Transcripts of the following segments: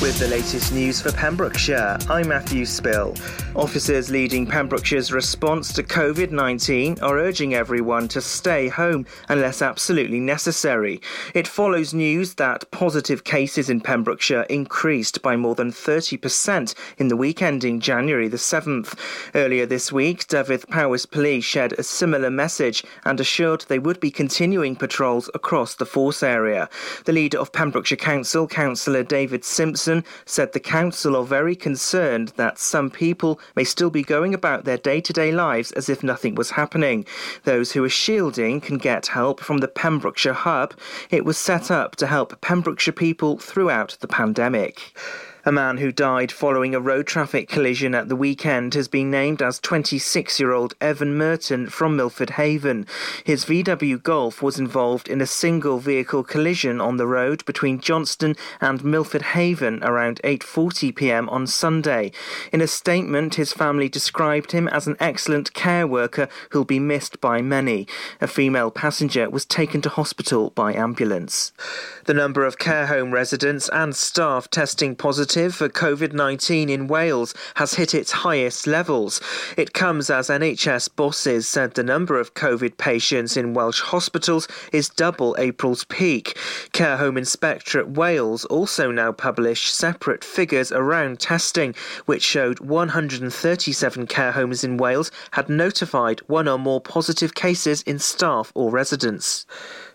With the latest news for Pembrokeshire, I'm Matthew Spill. Officers leading Pembrokeshire's response to COVID 19 are urging everyone to stay home unless absolutely necessary. It follows news that positive cases in Pembrokeshire increased by more than 30% in the week ending January the 7th. Earlier this week, Dyfed-Powys Police shared a similar message and assured they would be continuing patrols across the force area. The leader of Pembrokeshire Council, Councillor David Simpson, said the council are very concerned that some people may still be going about their day to day lives as if nothing was happening. Those who are shielding can get help from the Pembrokeshire Hub. It was set up to help Pembrokeshire people throughout the pandemic. A man who died following a road traffic collision at the weekend has been named as 26 year old Evan Merton from Milford Haven. His VW Golf was involved in a single vehicle collision on the road between Johnston and Milford Haven around 8:40 p.m. on Sunday. In a statement, his family described him as an excellent care worker who'll be missed by many. A female passenger was taken to hospital by ambulance. The number of care home residents and staff testing positive for COVID 19 in Wales has hit its highest levels. It comes as NHS bosses said the number of COVID patients in Welsh hospitals is double April's peak. Care Home Inspectorate Wales also now publish separate figures around testing, which showed 137 care homes in Wales had notified one or more positive cases in staff or residents.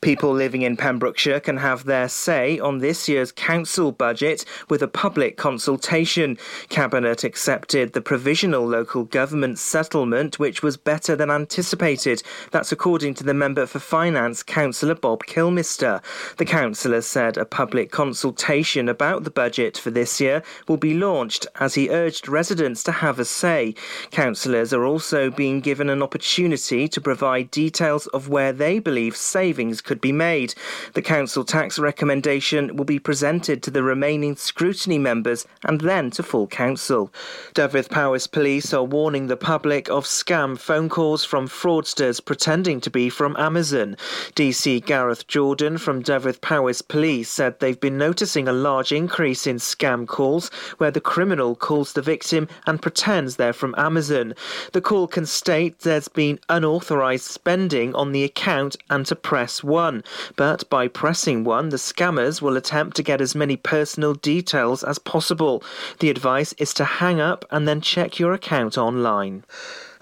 People living in Pembrokeshire can have their say on this year's council budget with a public consultation. Cabinet accepted the provisional local government settlement, which was better than anticipated. That's according to the member for finance, Councillor Bob Kilmister. The councillor said a public consultation about the budget for this year will be launched as he urged residents to have a say. Councillors are also being given an opportunity to provide details of where they believe savings could be made. The council tax recommendation will be presented to the remaining scrutiny members and then to full council. Dyfed-Powys Police are warning the public of scam phone calls from fraudsters pretending to be from Amazon. DC Gareth Jordan from Dyfed-Powys Police said they've been noticing a large increase in scam calls where the criminal calls the victim and pretends they're from Amazon. The call can state there's been unauthorized spending on the account and to press 1 one, but by pressing one, the scammers will attempt to get as many personal details as possible. The advice is to hang up and then check your account online.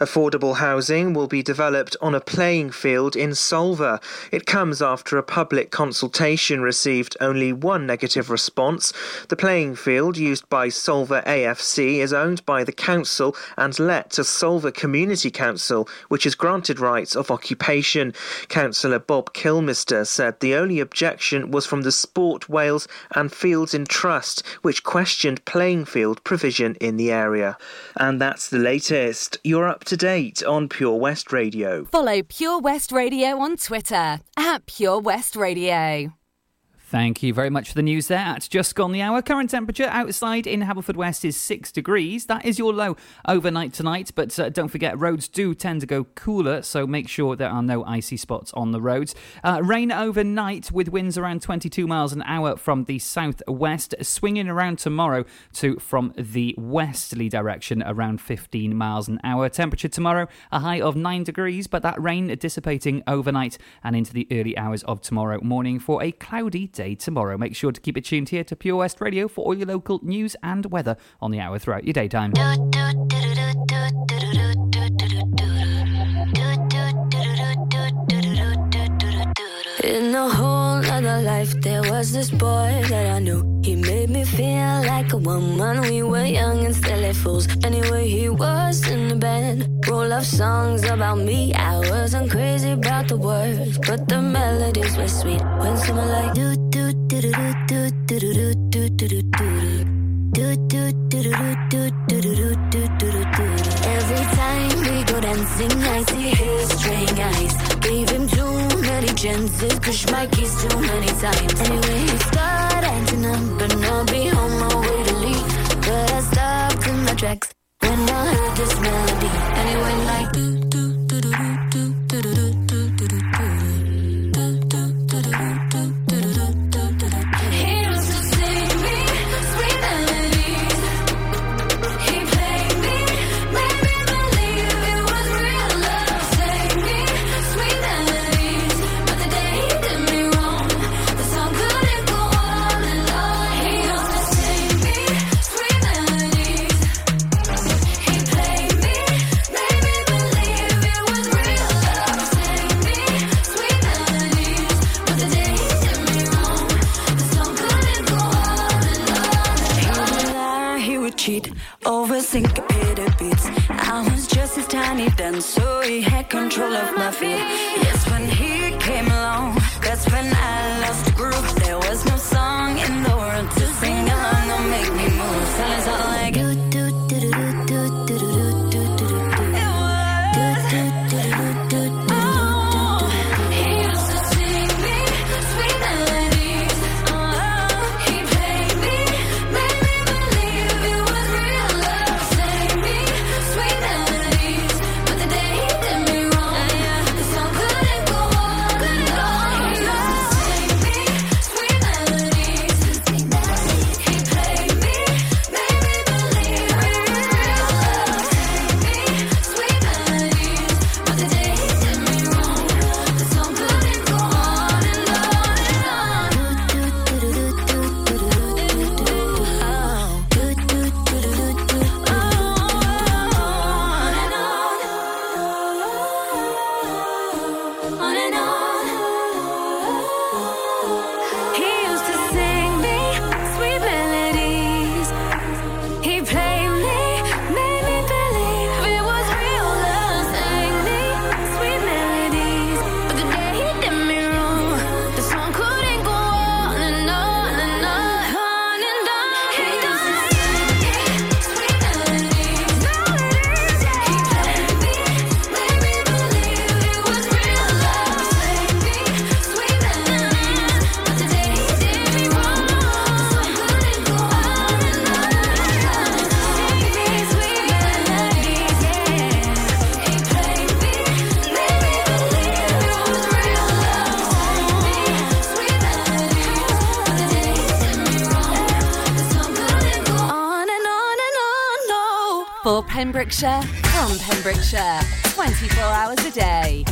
Affordable housing will be developed on a playing field in Solva. It comes after a public consultation received only one negative response. The playing field used by Solva AFC is owned by the council and let to Solva Community Council, which is granted rights of occupation. Councillor Bob Kilmister said the only objection was from the Sport Wales and Fields in Trust, which questioned playing field provision in the area. And that's the latest. You're up to date on Pure West Radio. Follow Pure West Radio on Twitter at Pure West Radio. Thank you very much for the news there. It's just gone the hour. Current temperature outside in Haverfordwest is 6 degrees. That is your low overnight tonight, but uh, don't forget, roads do tend to go cooler, so make sure there are no icy spots on the roads. Uh, rain overnight with winds around 22 miles an hour from the southwest, swinging around tomorrow to from the westerly direction around 15 miles an hour. Temperature tomorrow, a high of 9 degrees, but that rain dissipating overnight and into the early hours of tomorrow morning for a cloudy day day tomorrow. Make sure to keep it tuned here to Pure West Radio for all your local news and weather on the hour throughout your daytime. In a whole other life, there was this boy that I knew. He me feel like a woman. We were young and silly fools. Anyway, he was in the band. Roll of songs about me. I wasn't crazy about the words, but the melodies were sweet. When someone like do do do do do do do do do do do do do do do do Every time we go dancing, I see his string eyes. Gave him too many chances, push my keys too many times. Anyway, he started acting up, but I'll be on my way to leave. But I stopped in my tracks when I heard this melody, went like I was just as tiny then, so he had control of my feet. Yes, when he came along, that's when I lost. Pembrokeshire from Pembrokeshire, 24 hours a day.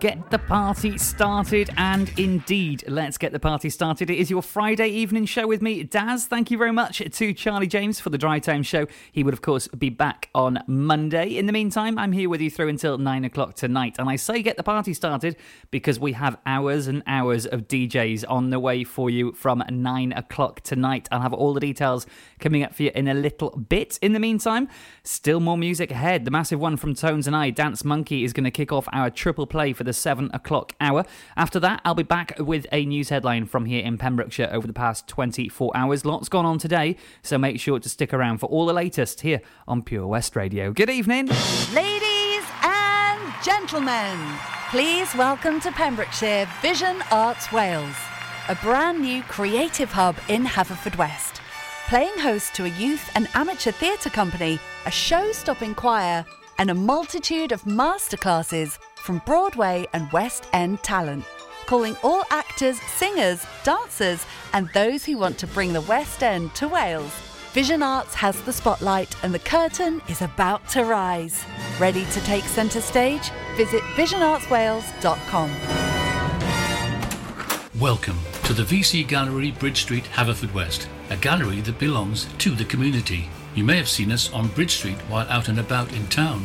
Get the party started. And indeed, let's get the party started. It is your Friday evening show with me, Daz. Thank you very much to Charlie James for the Drive Time show. He would, of course, be back on Monday. In the meantime, I'm here with you through until nine o'clock tonight. And I say get the party started because we have hours and hours of DJs on the way for you from nine o'clock tonight. I'll have all the details coming up for you in a little bit. In the meantime, still more music ahead. The massive one from Tones and I, Dance Monkey, is going to kick off our triple play for the seven o'clock hour. After that, I'll be back with a news headline from here in Pembrokeshire over the past 24 hours. Lots gone on today, so make sure to stick around for all the latest here on Pure West Radio. Good evening. Ladies and gentlemen, please welcome to Pembrokeshire Vision Arts Wales, a brand new creative hub in Haverfordwest. Playing host to a youth and amateur theatre company, a show stopping choir, and a multitude of masterclasses from Broadway and West End talent. Calling all actors, singers, dancers, and those who want to bring the West End to Wales. Vision Arts has the spotlight and the curtain is about to rise. Ready to take centre stage? Visit visionartswales.com. Welcome to the VC Gallery, Bridge Street, Haverfordwest, a gallery that belongs to the community. You may have seen us on Bridge Street while out and about in town.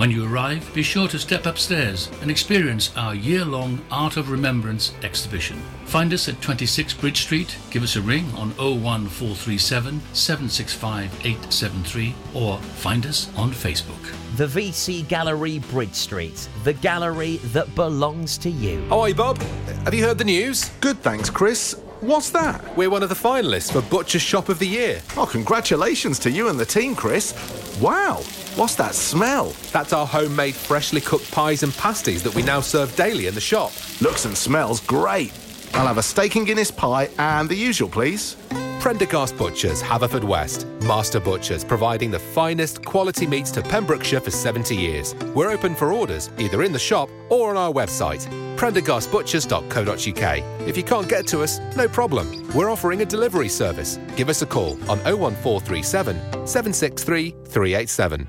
When you arrive, be sure to step upstairs and experience our year long Art of Remembrance exhibition. Find us at 26 Bridge Street, give us a ring on 01437 765 873, or find us on Facebook. The VC Gallery, Bridge Street, the gallery that belongs to you. Oh, hi, Bob. Have you heard the news? Good, thanks, Chris. What's that? We're one of the finalists for Butcher's Shop of the Year. Oh, congratulations to you and the team, Chris. Wow, what's that smell? That's our homemade, freshly cooked pies and pasties that we now serve daily in the shop. Looks and smells great. I'll have a steak and Guinness pie and the usual, please. Prendergast Butchers, Haverfordwest. Master Butchers, providing the finest quality meats to Pembrokeshire for 70 years. We're open for orders, either in the shop or on our website, prendergastbutchers.co.uk. If you can't get to us, no problem. We're offering a delivery service. Give us a call on 01437 763 387.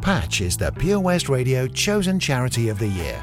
Patch is the Pure West Radio chosen charity of the year.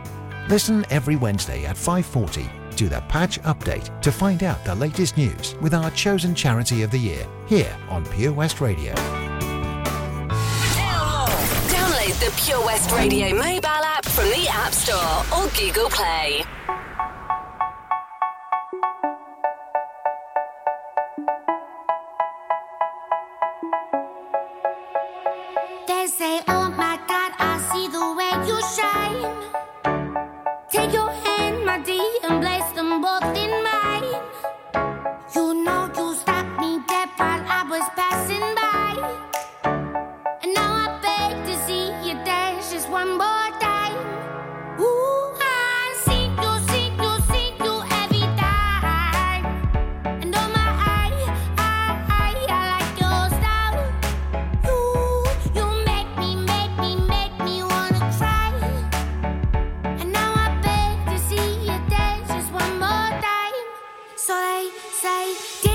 Listen every Wednesday at 5:40 to the Patch Update to find out the latest news with our chosen charity of the year here on Pure West Radio. Download the Pure West Radio mobile app from the App Store or Google Play. They say,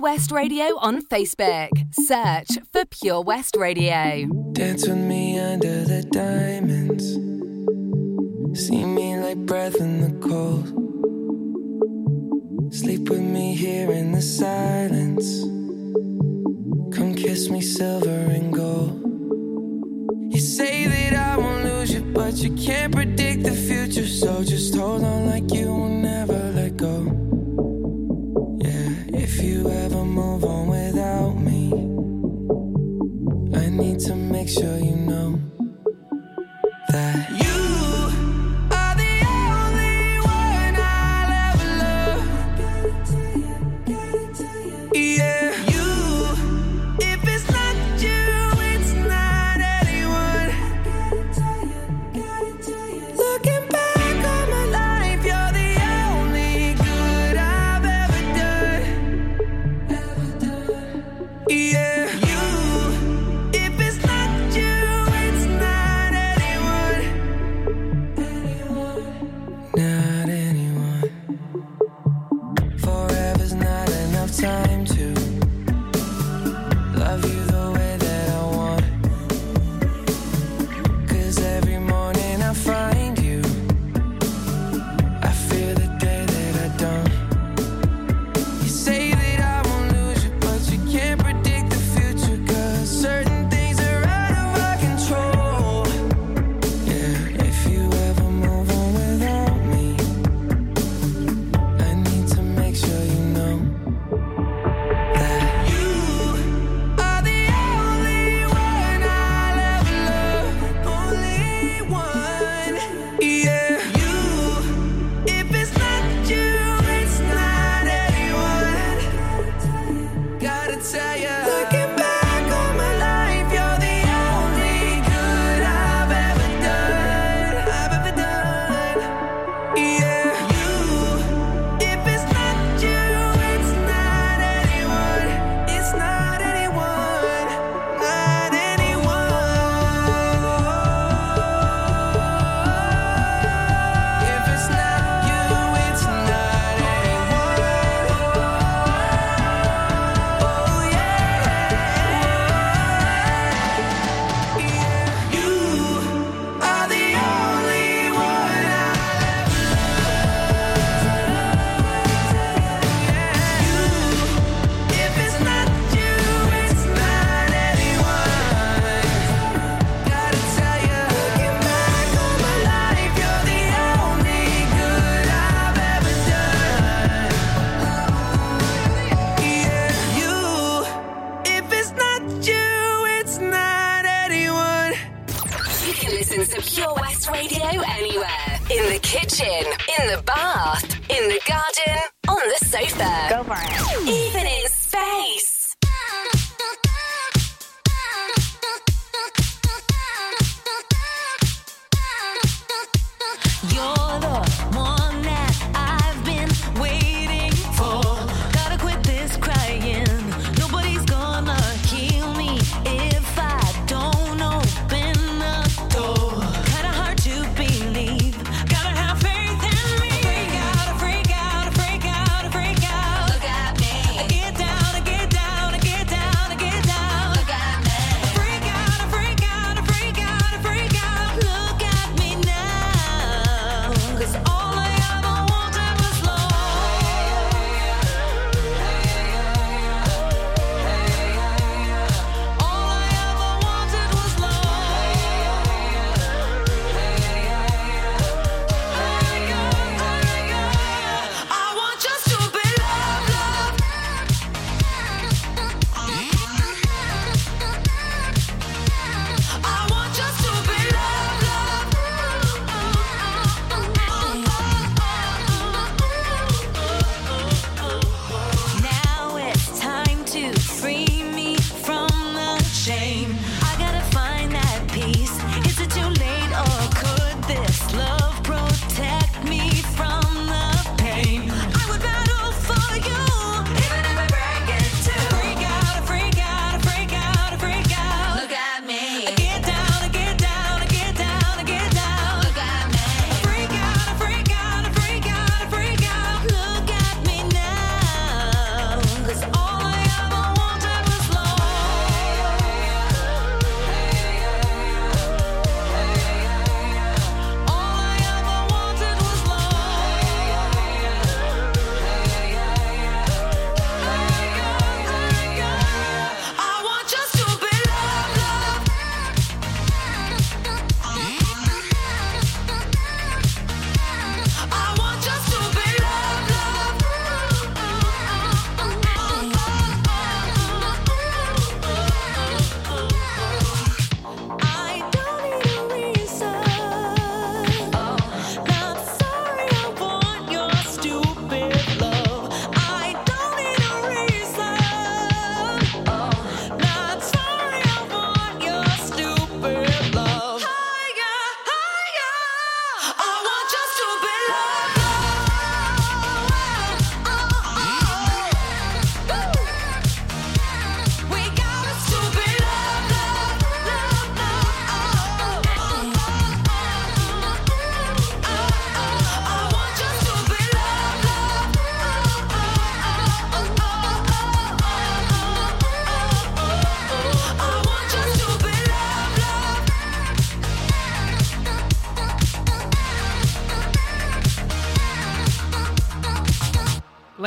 Pure West Radio on Facebook. Search for Pure West Radio. Dance with me under the diamonds. See me like breath in the cold. Sleep with me here in the silence. Come kiss me silver and gold. You say that I won't lose you, but you can't predict the future. So just hold on like you will never you ever move on without me? I need to make sure you know that. kitchen, in the bath, in the garden, on the sofa. Go for it.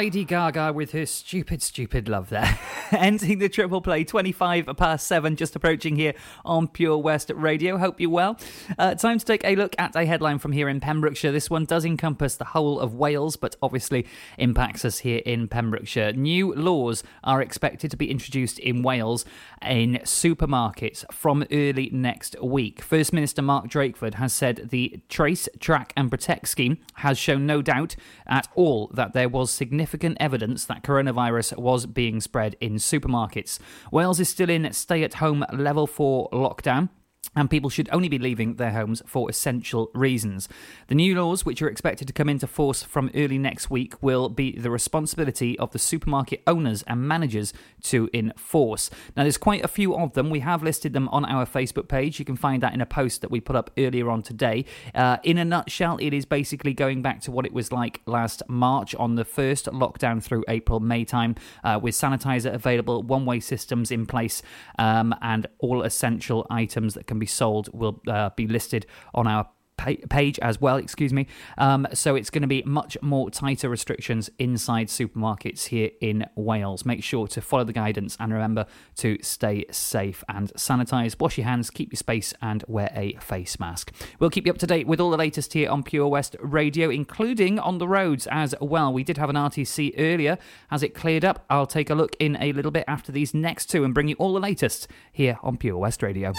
Lady Gaga with her stupid, stupid love there. Ending the triple play 25 past 7, just approaching here on Pure West Radio. Hope you're well. Uh, time to take a look at a headline from here in Pembrokeshire. This one does encompass the whole of Wales, but obviously impacts us here in Pembrokeshire. New laws are expected to be introduced in Wales in supermarkets from early next week. First Minister Mark Drakeford has said the Trace, Track and Protect scheme has shown no doubt at all that there was significant evidence that coronavirus was being spread in supermarkets. Wales is still in stay at home level 4 lockdown and people should only be leaving their homes for essential reasons. The new laws, which are expected to come into force from early next week, will be the responsibility of the supermarket owners and managers to enforce. Now, there's quite a few of them. We have listed them on our Facebook page. You can find that in a post that we put up earlier on today. Uh, in a nutshell, it is basically going back to what it was like last March on the first lockdown through April, May time, uh, with sanitizer available, one way systems in place, um, and all essential items that can be sold will uh, be listed on our page as well excuse me. Um, so it's going to be much more tighter restrictions inside supermarkets here in wales. Make sure to follow the guidance and remember to stay safe and sanitize wash your hands keep your space and wear a face mask. We'll keep you up to date with all the latest here on pure west radio including on the roads as well. We did have an rtc earlier. Has it cleared up? I'll take a look in a little bit after these next two and bring you all the latest here on pure west radio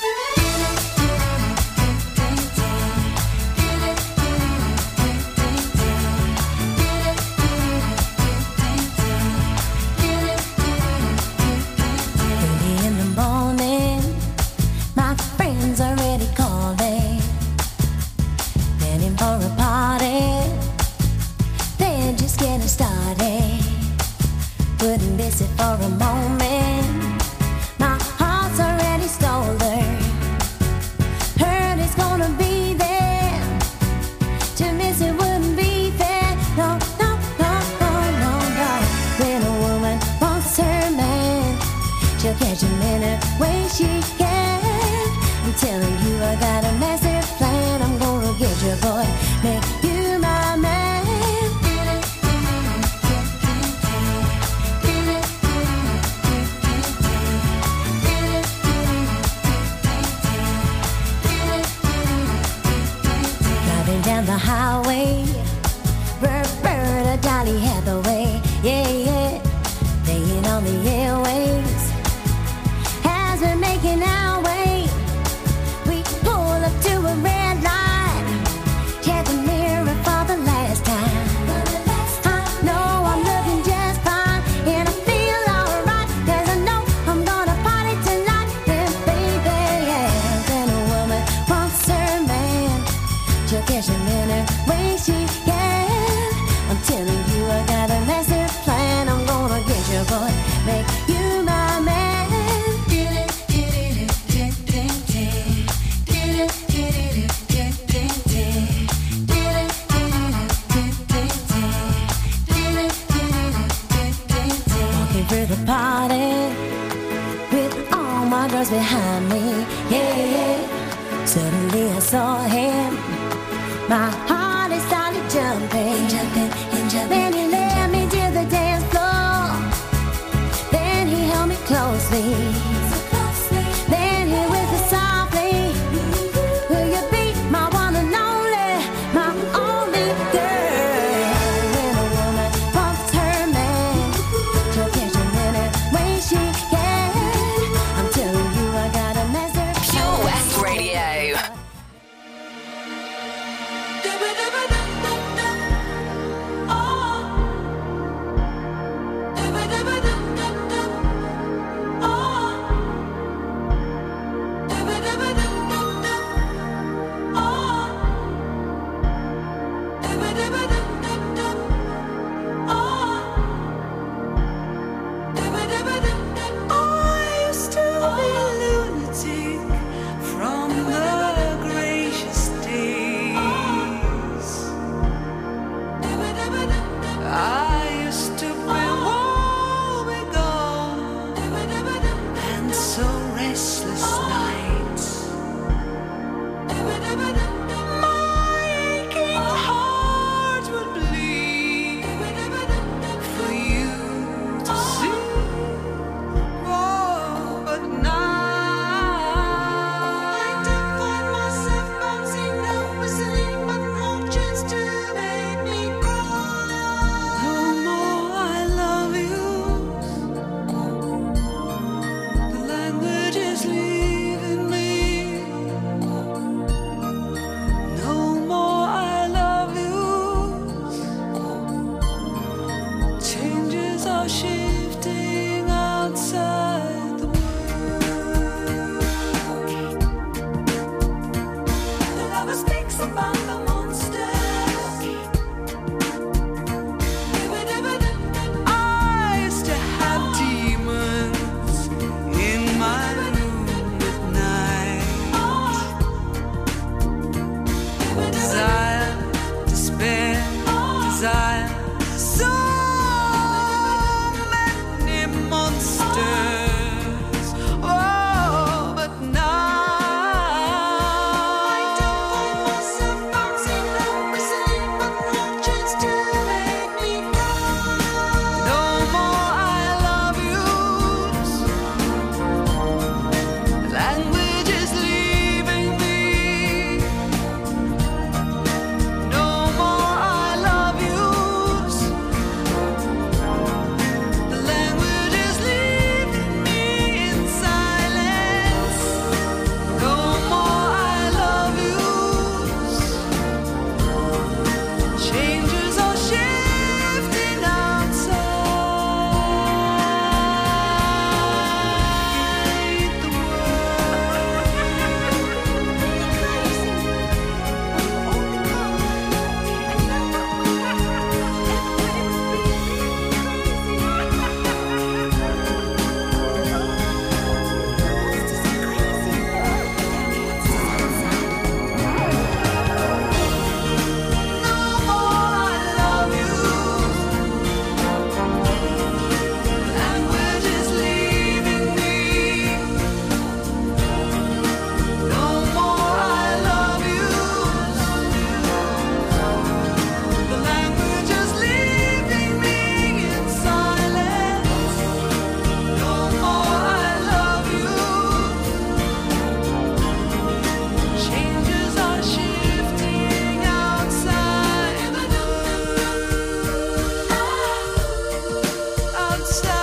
outside.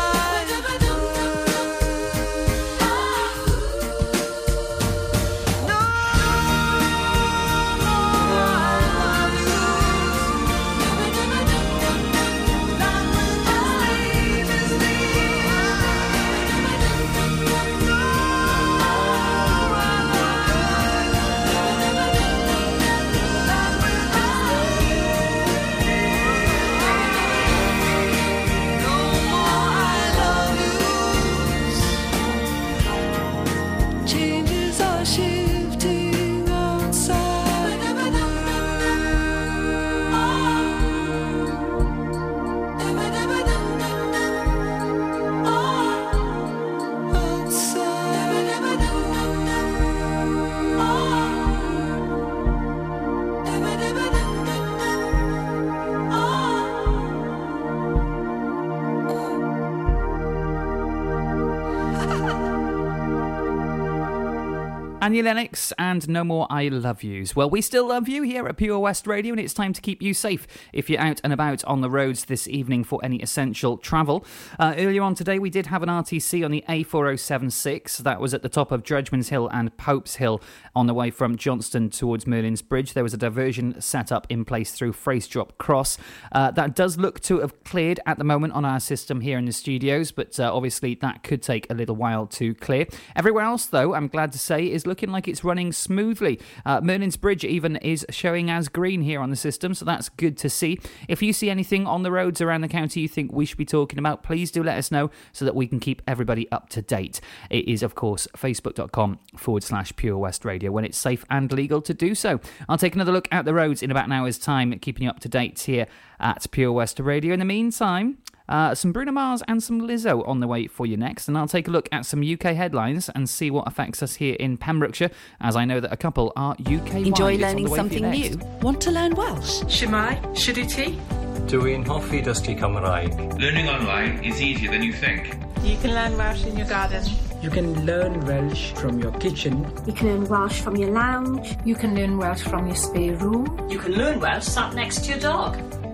Annie Lennox and No More I Love Yous. Well, we still love you here at Pure West Radio, and it's time to keep you safe if you're out and about on the roads this evening for any essential travel. Uh, earlier on today, we did have an RTC on the A4076. That was at the top of Dredgeman's Hill and Pope's Hill on the way from Johnston towards Merlin's Bridge. There was a diversion set up in place through Freystrop Cross. Uh, that does look to have cleared at the moment on our system here in the studios, but uh, obviously that could take a little while to clear. Everywhere else, though, I'm glad to say, is looking like it's running smoothly. Uh, Merlin's Bridge even is showing as green here on the system, so that's good to see. If you see anything on the roads around the county you think we should be talking about, please do let us know so that we can keep everybody up to date. It is, of course, facebook.com forward slash Pure West Radio when it's safe and legal to do so. I'll take another look at the roads in about an hour's time, keeping you up to date here at Pure West Radio. In the meantime, uh, some Bruno Mars and some Lizzo on the way for you next, and I'll take a look at some UK headlines and see what affects us here in Pembrokeshire, as I know that a couple are UK. Enjoy learning something new? Want to learn Welsh? Shemai, Shuduti. Dwi'n hoffi dysgu Cymraeg. Learning online is easier than you think. You can learn Welsh in your garden. You can learn Welsh from your kitchen. You can learn Welsh from your lounge. You can learn Welsh from your spare room. You can learn Welsh sat next to your dog.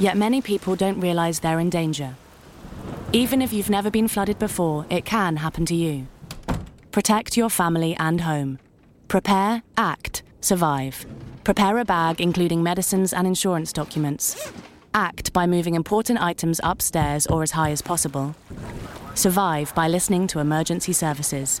Yet many people don't realise they're in danger. Even if you've never been flooded before, it can happen to you. Protect your family and home. Prepare, act, survive. Prepare a bag including medicines and insurance documents. Act by moving important items upstairs or as high as possible. Survive by listening to emergency services.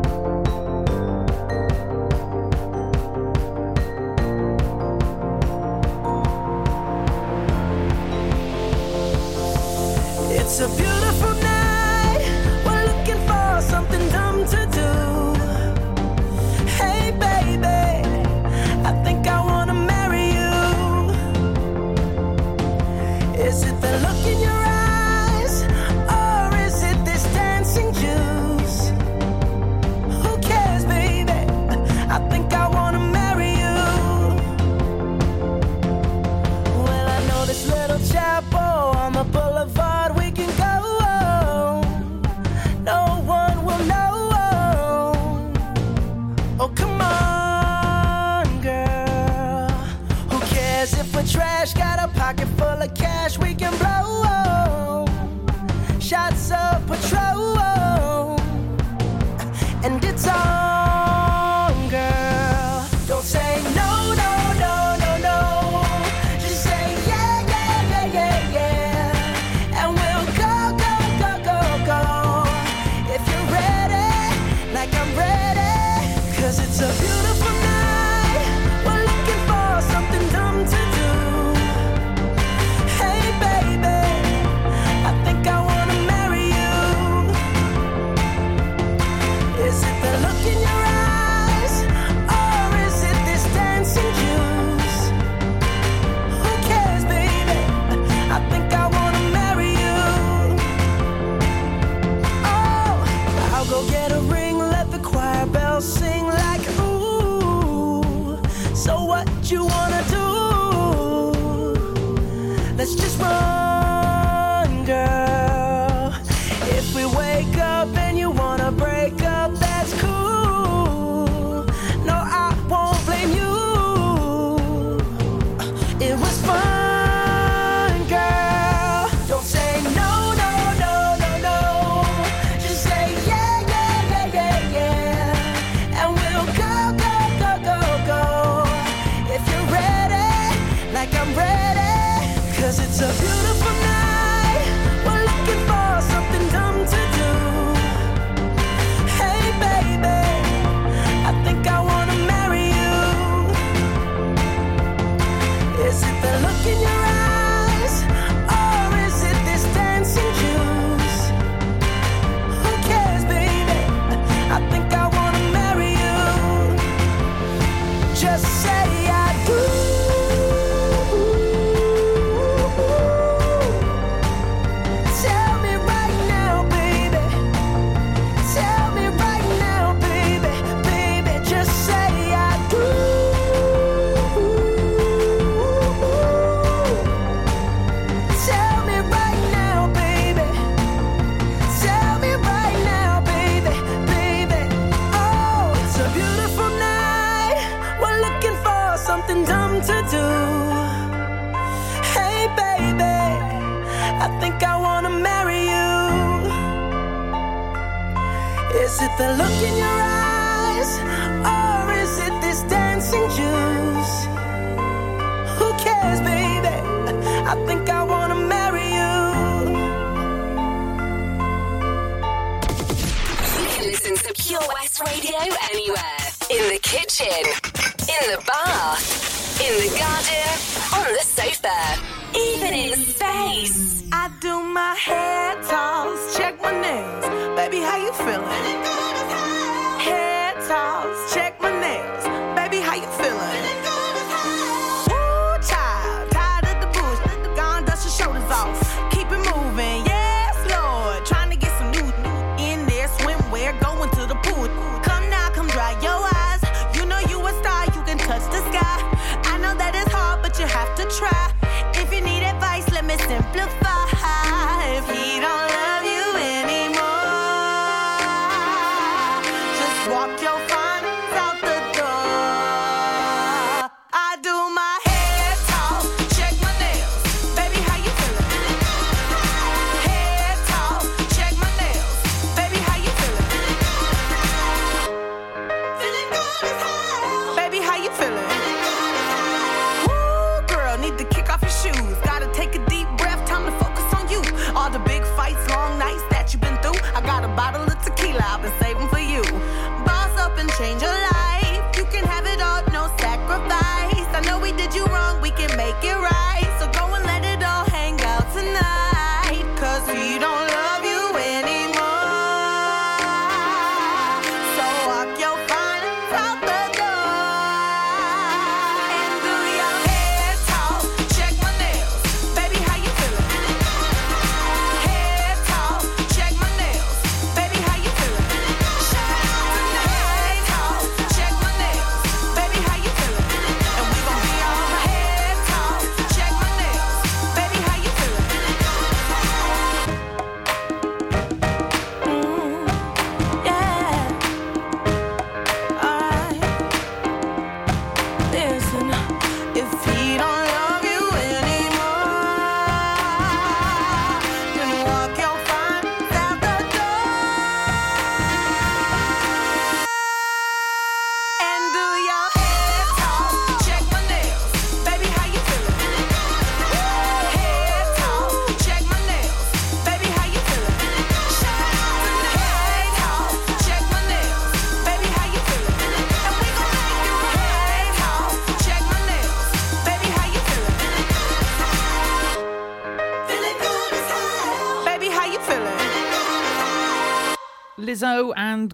Of cash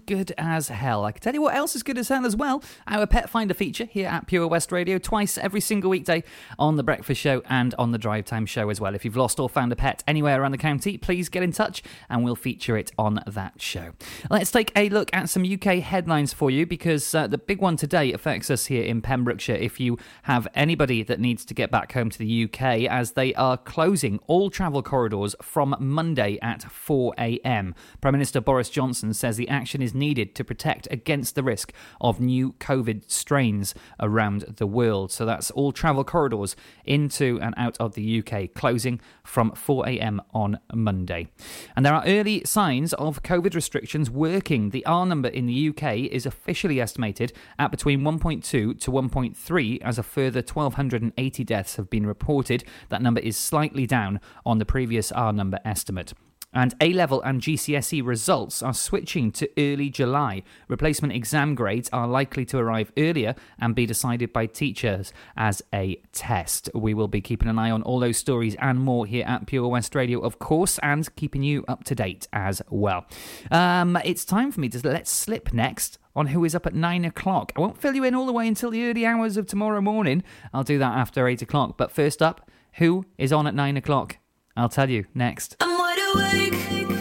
good as hell. I can tell you what else is good as hell as well. Our Pet Finder feature here at Pure West Radio twice every single weekday on the Breakfast Show and on the Drive Time Show as well. If you've lost or found a pet anywhere around the county, please get in touch and we'll feature it on that show. Let's take a look at some UK headlines for you because uh, the big one today affects us here in Pembrokeshire. If you have anybody that needs to get back home to the UK, as they are closing all travel corridors from Monday at 4 a.m. Prime Minister Boris Johnson says the action is needed to protect against the risk of new COVID strains around the world. So that's all travel corridors into and out of the UK closing from 4 a.m. on Monday. And there are early signs of COVID restrictions working. The R number in the UK is officially estimated at between 1.2 to 1.3 as a further 1,280 deaths have been reported. That number is slightly down on the previous R number estimate. And A level and GCSE results are switching to early July. Replacement exam grades are likely to arrive earlier and be decided by teachers as a test. We will be keeping an eye on all those stories and more here at Pure West Radio, of course, and keeping you up to date as well. Um, it's time for me to let slip next on who is up at nine o'clock. I won't fill you in all the way until the early hours of tomorrow morning. I'll do that after eight o'clock. But first up, who is on at nine o'clock? I'll tell you next. Awake.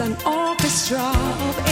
An orchestra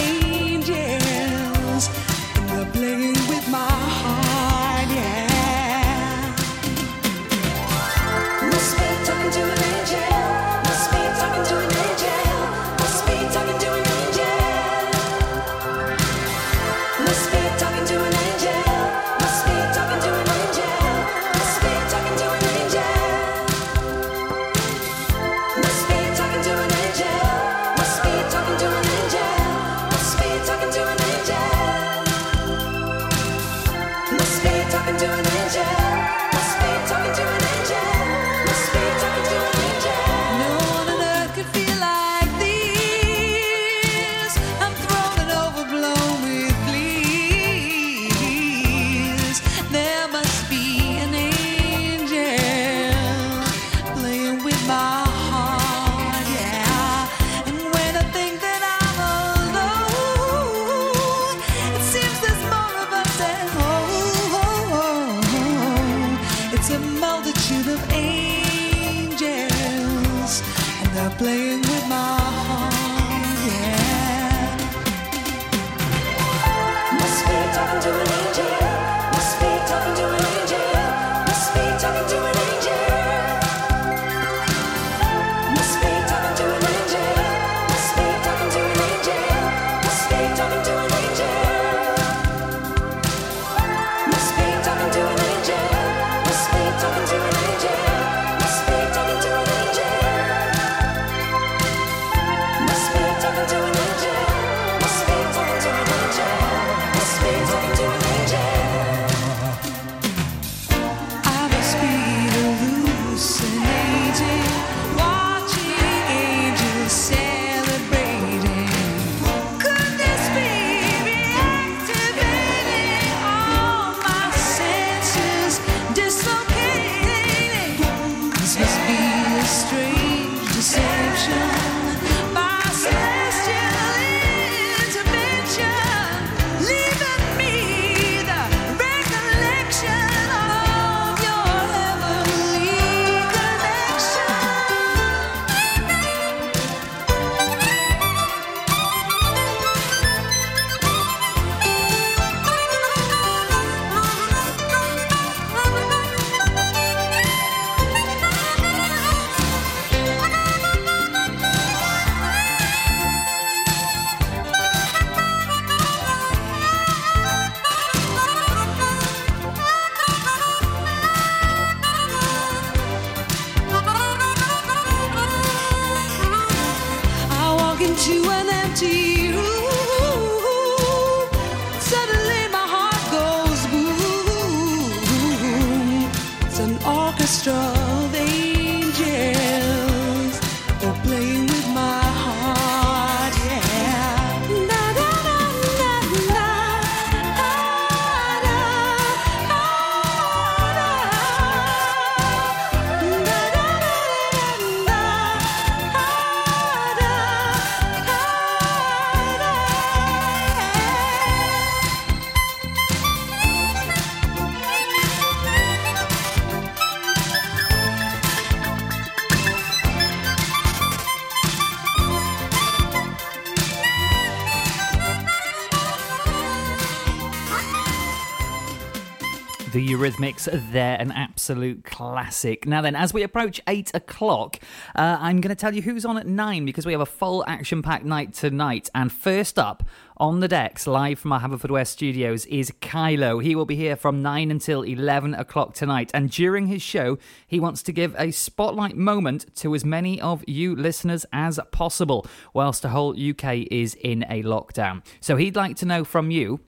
The Eurythmics, they're an absolute classic. Now, then, as we approach eight o'clock, uh, I'm going to tell you who's on at nine because we have a full action packed night tonight. And first up on the decks, live from our Haverfordwest studios, is Kylo. He will be here from nine until 11 o'clock tonight. And during his show, he wants to give a spotlight moment to as many of you listeners as possible, whilst the whole UK is in a lockdown. So he'd like to know from you.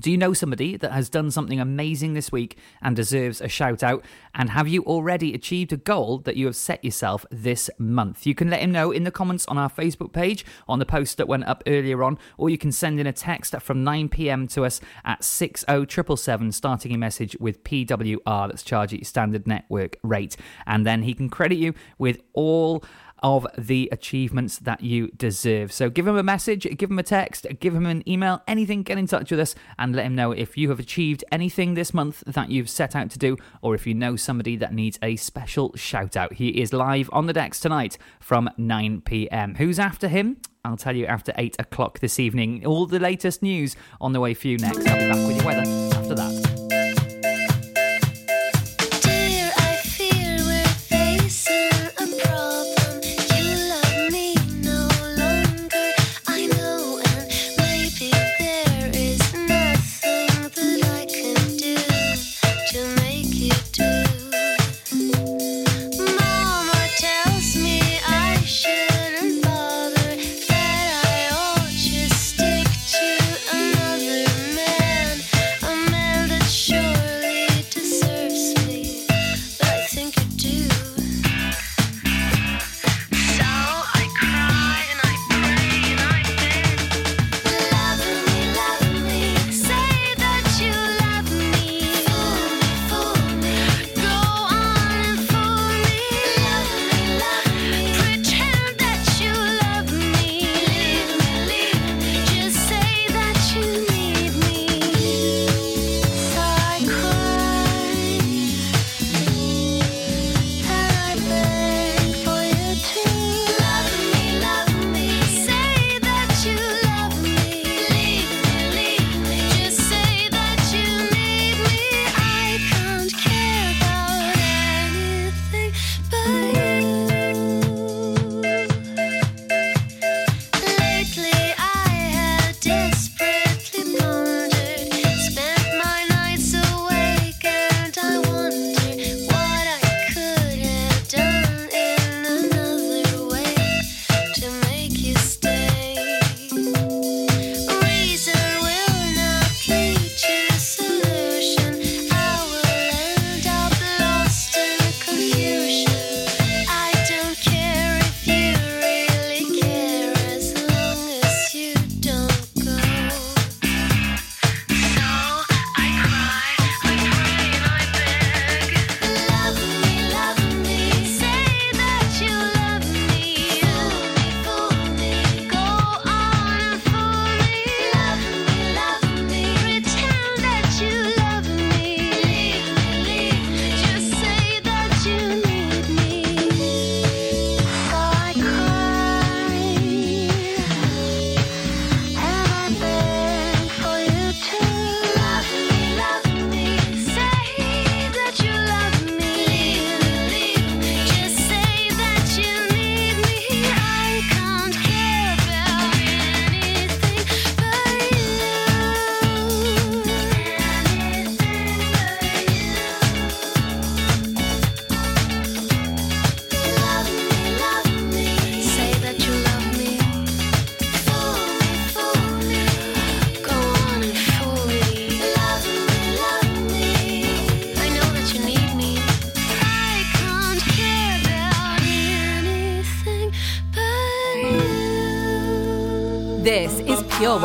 Do you know somebody that has done something amazing this week and deserves a shout out? And have you already achieved a goal that you have set yourself this month? You can let him know in the comments on our Facebook page, on the post that went up earlier on, or you can send in a text from 9 pm to us at 60777, starting a message with PWR, that's charge standard network rate. And then he can credit you with all of the achievements that you deserve. So give him a message, give him a text, give him an email, anything, get in touch with us and let him know if you have achieved anything this month that you've set out to do or if you know somebody that needs a special shout out. He is live on the decks tonight from 9 pm. Who's after him? I'll tell you after 8 o'clock this evening. All the latest news on the way for you next. I'll be back with your weather after that.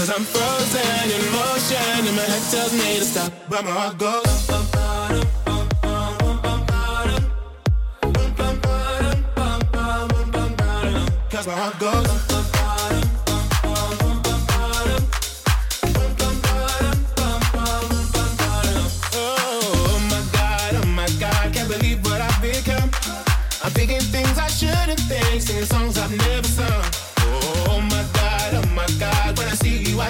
Cause I'm frozen in motion and my head tells me to stop, but my heart goes. Cause my heart goes. Oh my god, oh my god, can't believe what I've become. I'm thinking things I shouldn't think, singing songs I've never sung.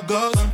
Can't. Cause